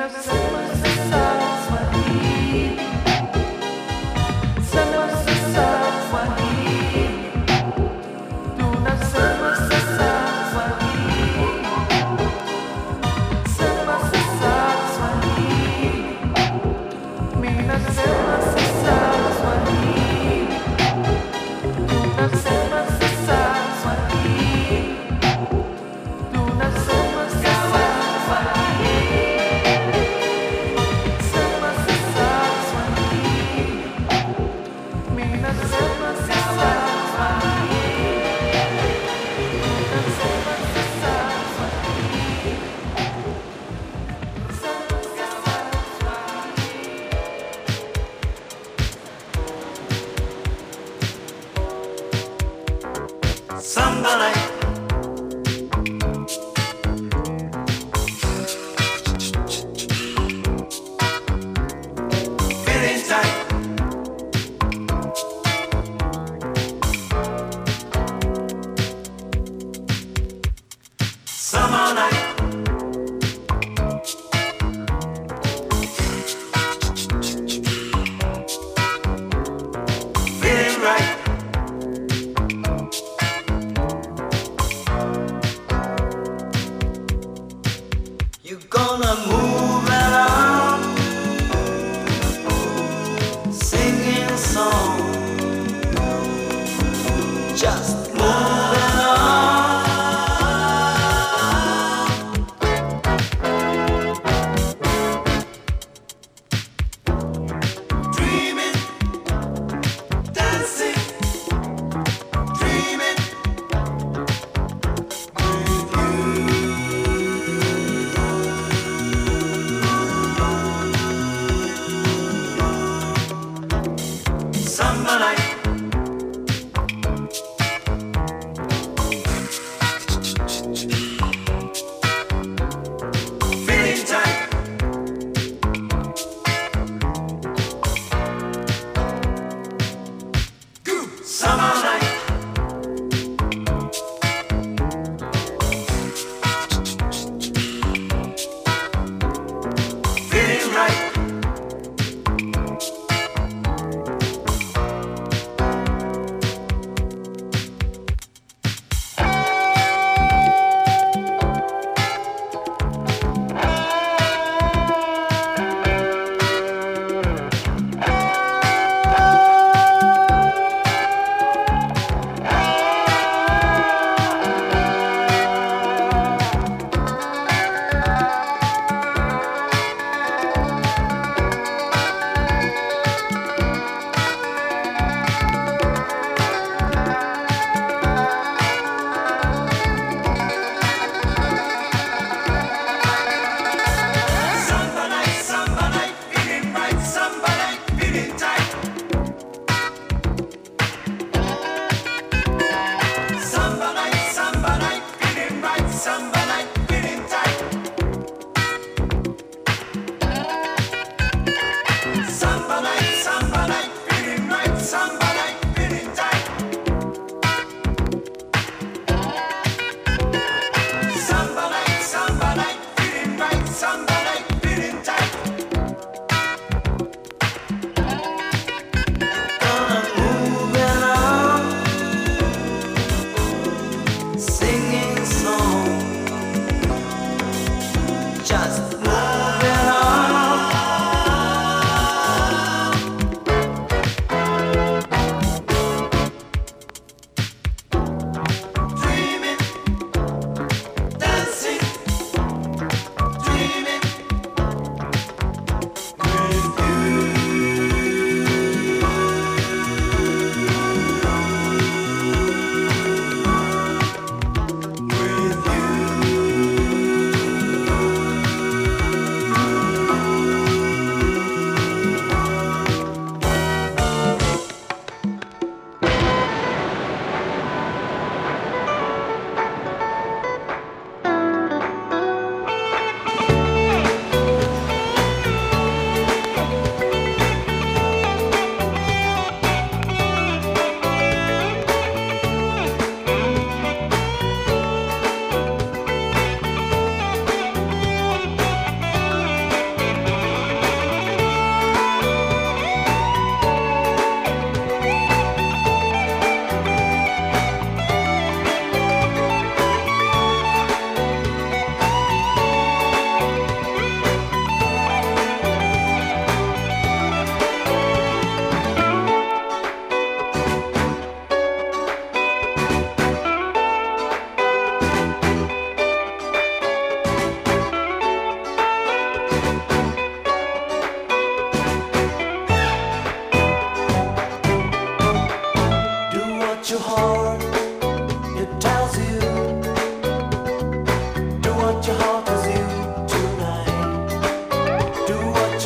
innocent.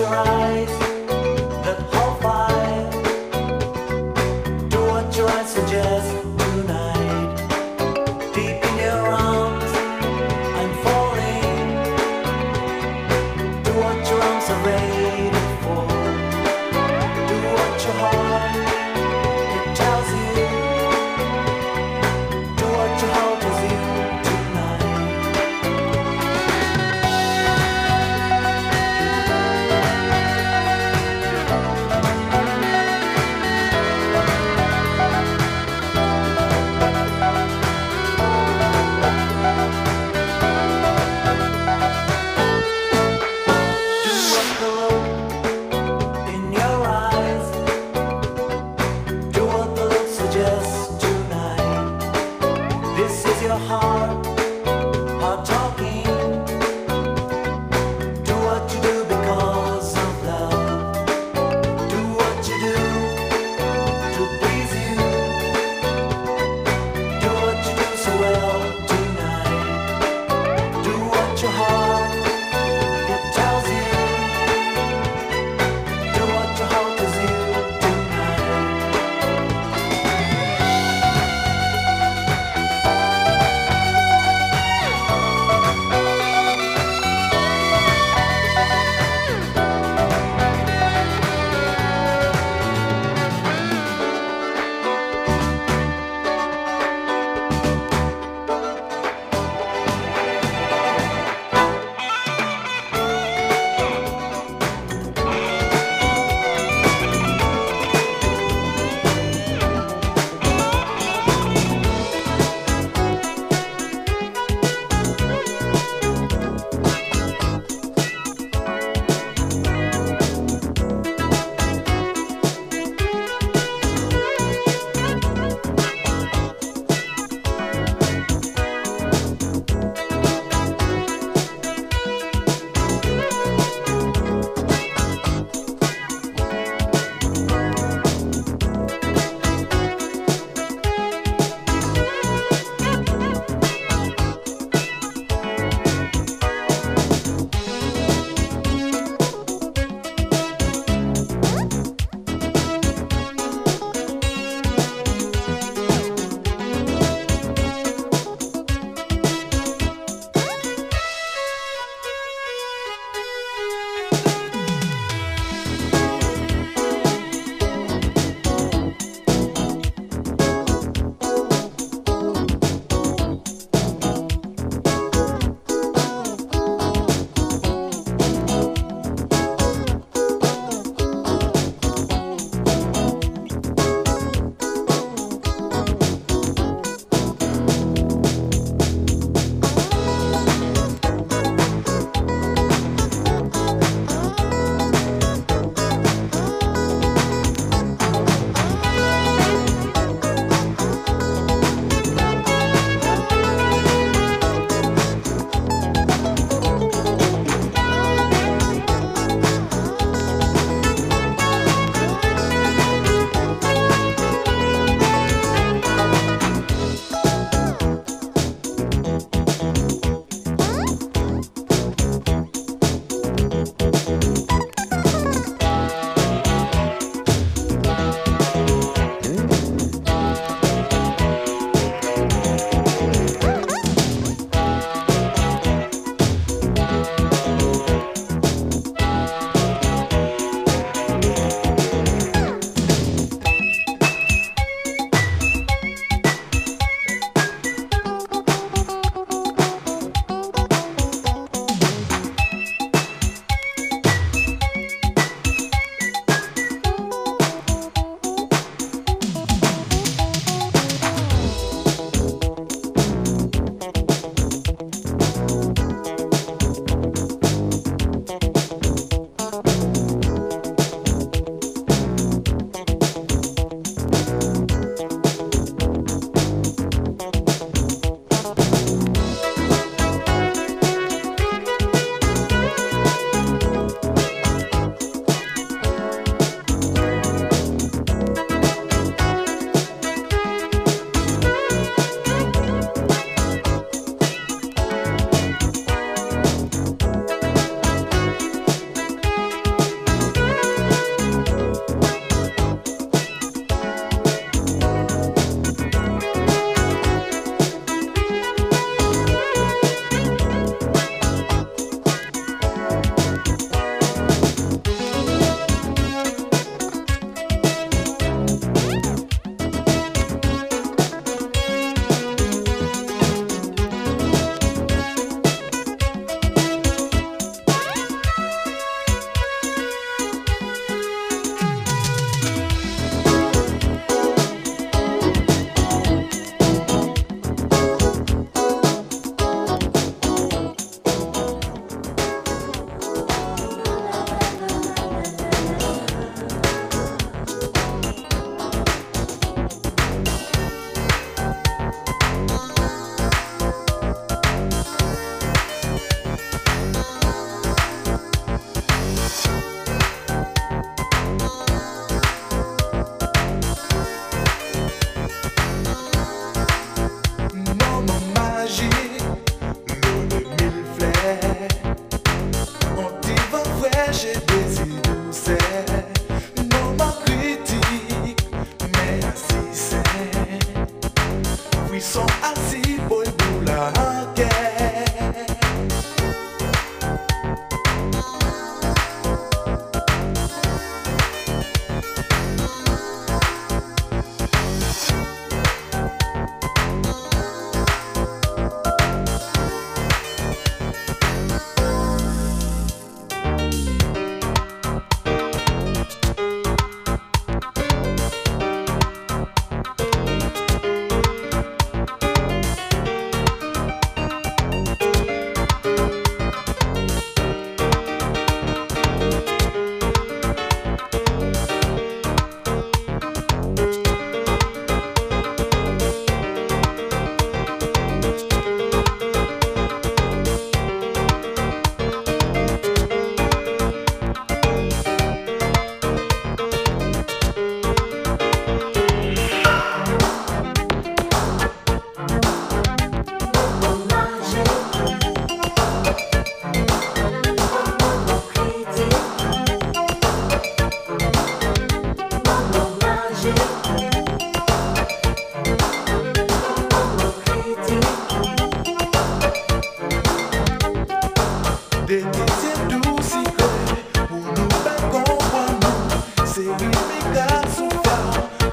try.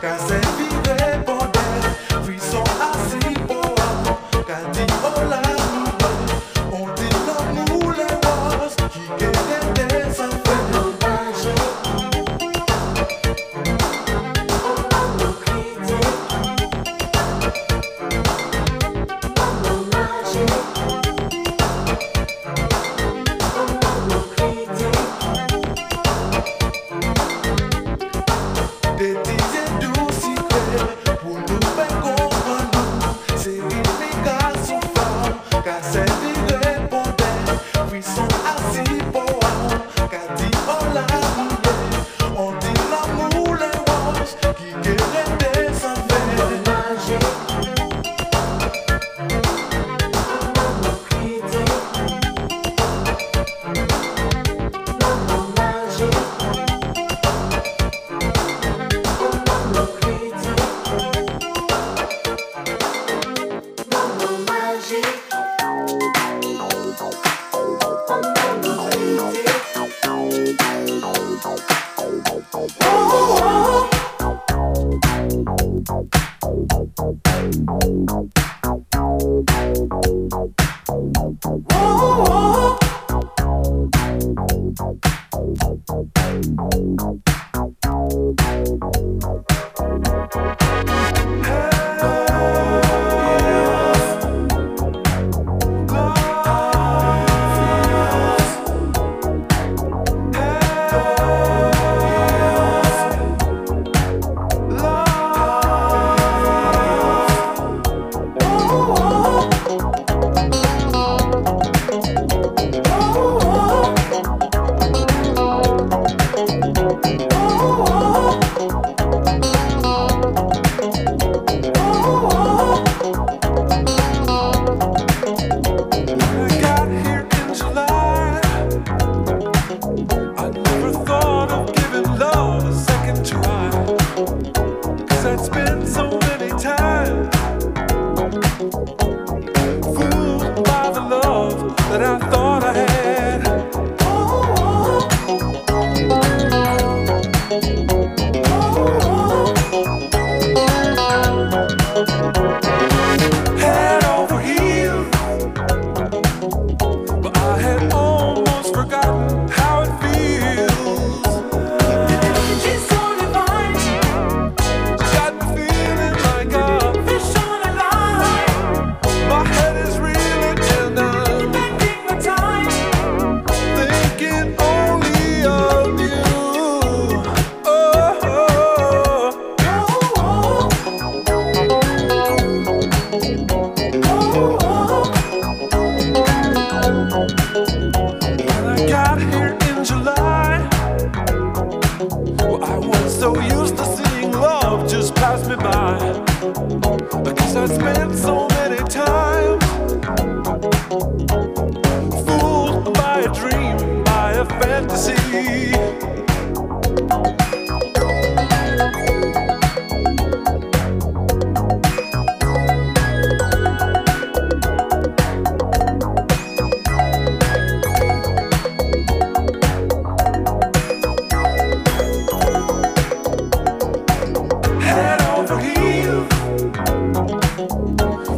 cassette.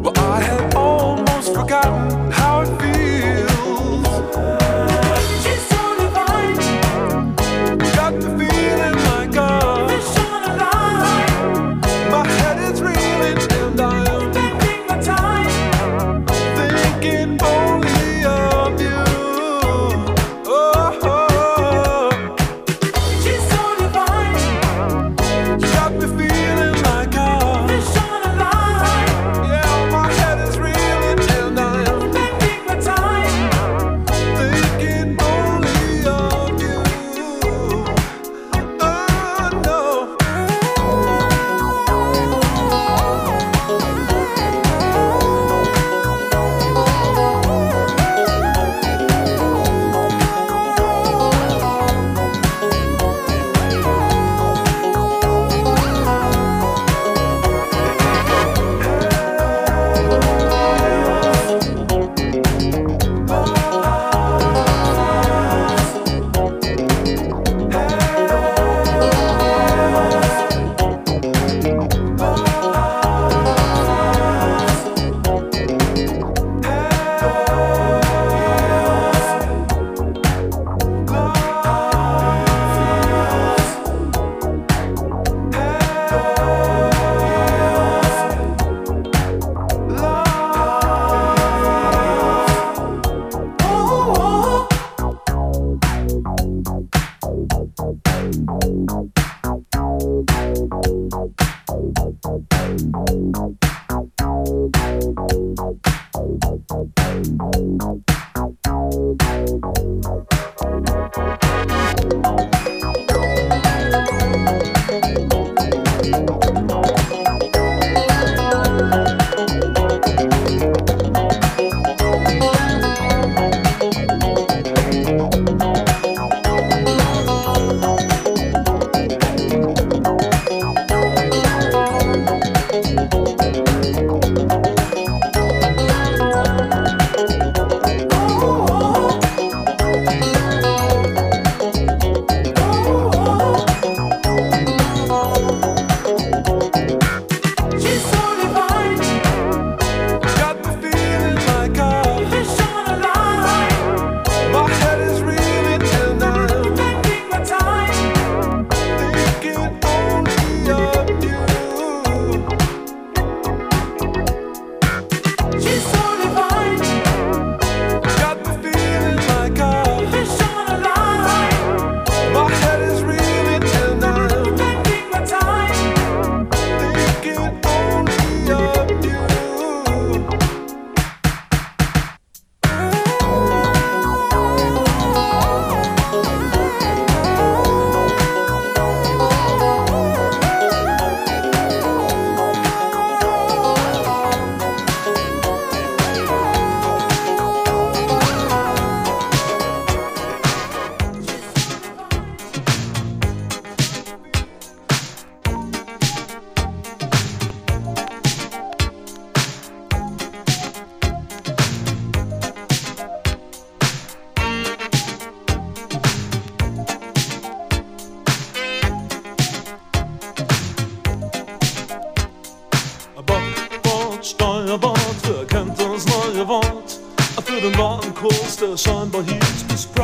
Well, I had almost forgotten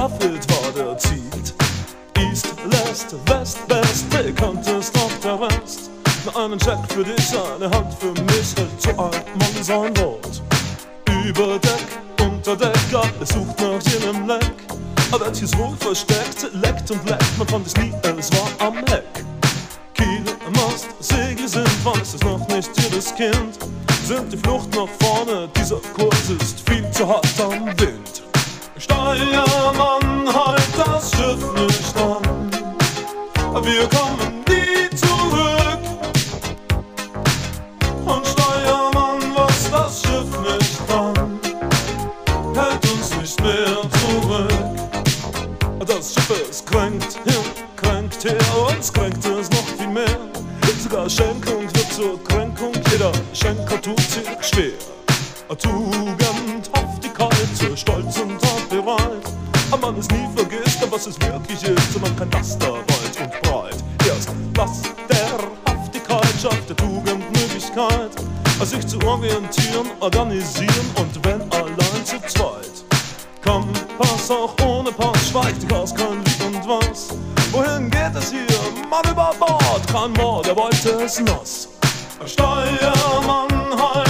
Profit war der Ziel. East, Last, West, West, der kommt es nach der West. Nur einen Check für dich, eine Hand für mich, hält zu alt man sein Wort. Über Deck, unter Deck, alles sucht nach jenem Leck. Aber wird hier wohl versteckt, leckt und leckt, man fand es nie, es war am Heck. Kiel, Mast, Segel sind, weiß es noch nicht jedes Kind. Sind die Flucht nach vorne, dieser Kurs ist viel zu hart am Wind. Steuermann, halt das Schiff nicht an. Wir kommen nie zurück. Und Steuermann, was das Schiff nicht an, hält uns nicht mehr zurück. Das Schiff, es kränkt hin, kränkt her, uns kränkt es noch viel mehr. Sogar Schenkung wird zur Kränkung, jeder Schenker tut sich schwer. Tugend Grenze, stolz und hart bereit. Ein Mann ist nie vergisst, was es wirklich ist, und man kann das da weit und breit. Erst Last der Haftigkeit schafft der Tugend Möglichkeit, sich zu orientieren, organisieren und wenn allein zu zweit. Kompass auch ohne Pass, schweigt Gas, kein Lied und was. Wohin geht es hier? Mann über Bord, kein Mord, der wollte es nass. Steuermann, halt!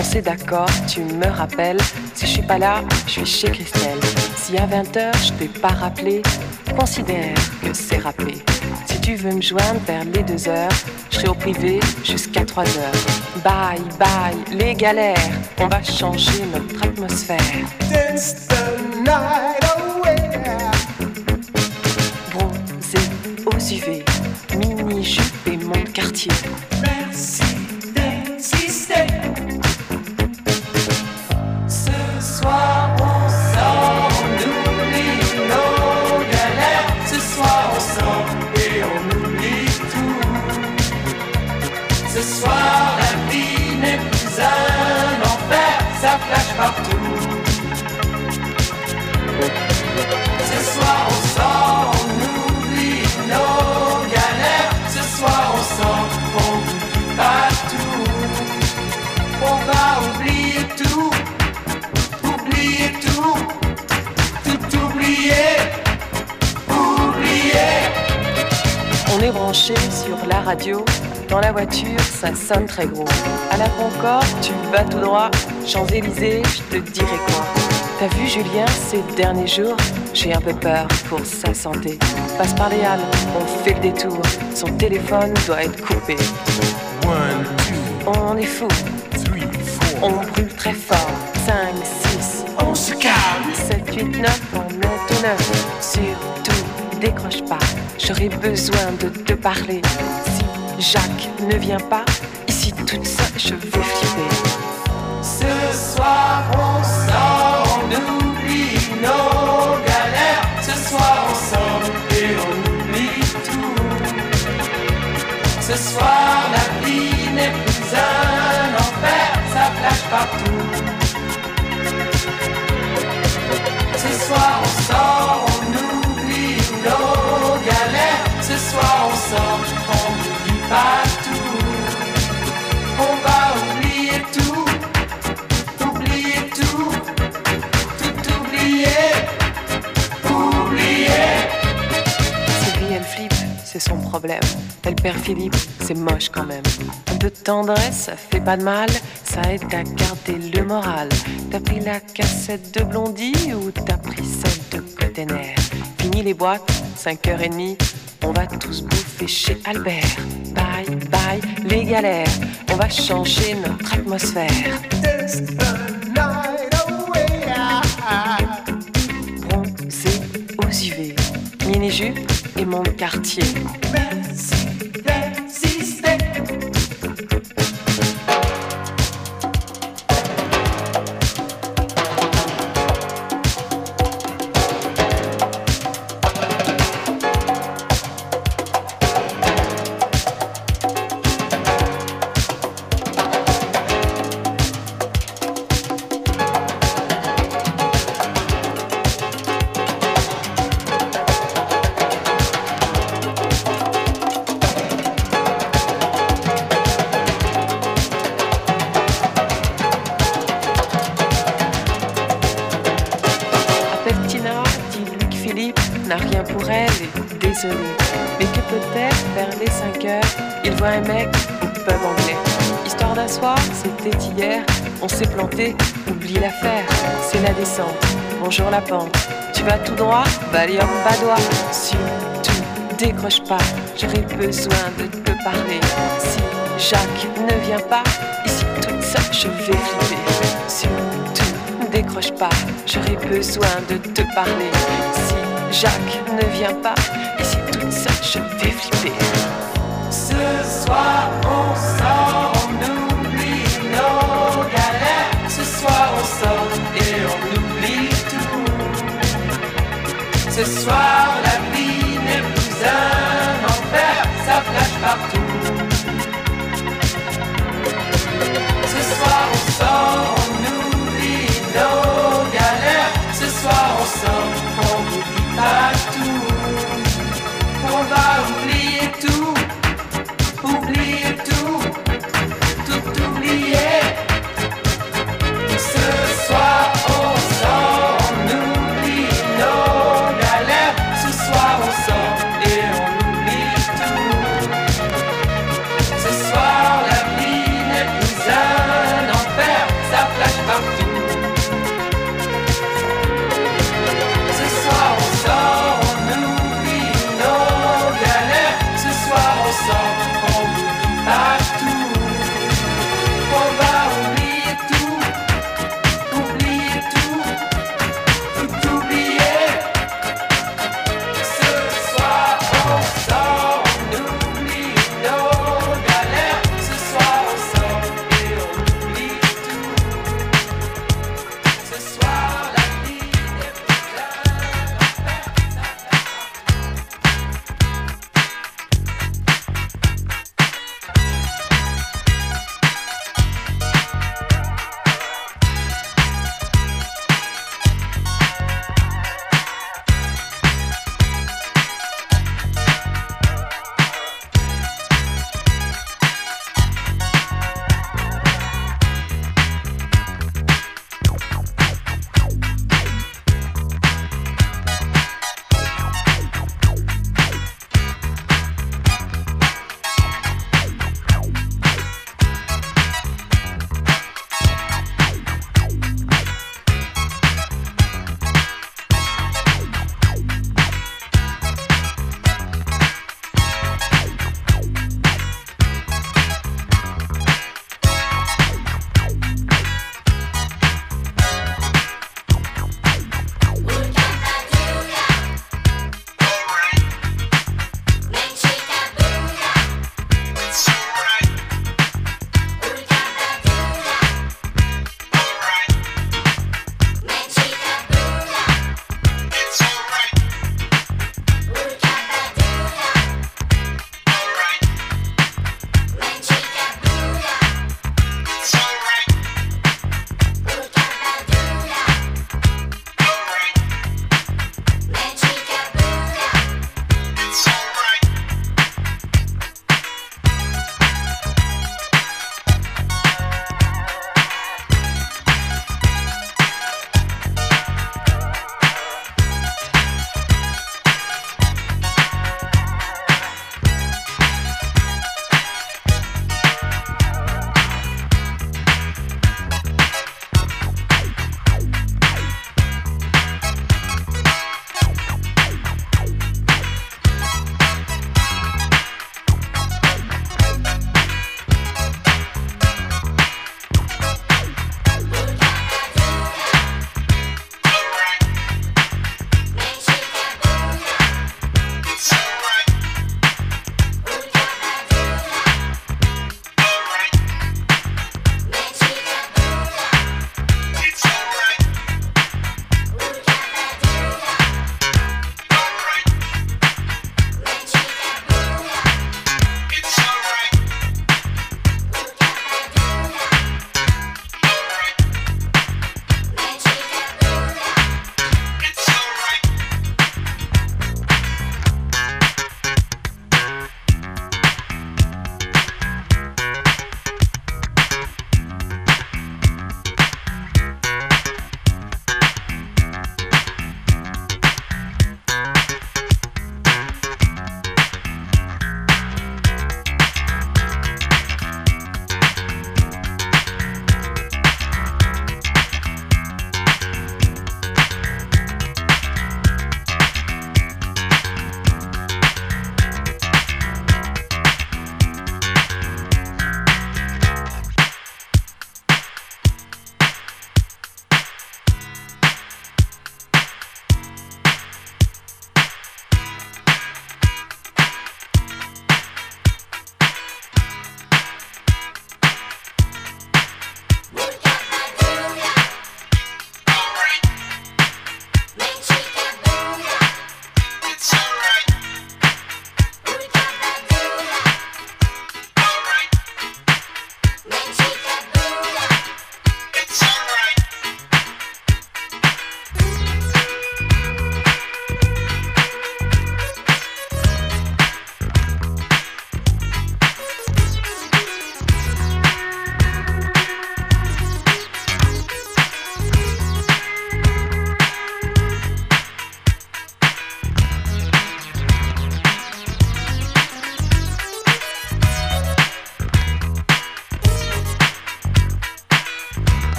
On s'est d'accord, tu me rappelles. Si je suis pas là, je suis chez Christelle. Si à 20h je t'ai pas rappelé, considère que c'est rappelé. Si tu veux me joindre vers les 2 heures, je serai au privé jusqu'à 3 heures. Bye bye, les galères, on va changer notre atmosphère. Ça flash partout. Ce soir on sort, on oublie nos galères. Ce soir on sort, on oublie pas tout. On va oublier tout, oublier tout, tout oublier, oublier. On est branché sur la radio. Dans la voiture, ça sonne très gros. À la Concorde, tu vas tout droit. Champs-Élysées, je te dirai quoi. T'as vu Julien ces derniers jours J'ai un peu peur pour sa santé. Passe par les halles, on fait le détour. Son téléphone doit être coupé. One, two, On est fou, three, four. on brûle très fort. 5, 6, On se calme. 7, 8, 9, on est au 9. Surtout, décroche pas, j'aurai besoin de te parler. Si Jacques ne vient pas, ici toute seule, je vais flipper. Ce soir on sort, on oublie nos galères. Ce soir on sort et on oublie tout. Ce soir la vie n'est plus un enfer, ça flash partout. Ce soir on sort, problème. Elle perd Philippe, c'est moche quand même. Un peu de tendresse, ça fait pas de mal, ça aide à garder le moral. T'as pris la cassette de Blondie ou t'as pris celle de Cotener Fini les boîtes, 5h30, on va tous bouffer chez Albert. Bye bye, les galères, on va changer notre atmosphère. Bronzé aux UV, mini-jupe mon quartier. Bonjour la pente, tu vas tout droit, Valium Badois. Surtout, décroche pas, j'aurai besoin de te parler. Si Jacques ne vient pas, ici toute seule, je vais flipper. Surtout, décroche pas, j'aurai besoin de te parler. Si Jacques ne vient pas, ici toute seule, je vais flipper. Ce soir Ce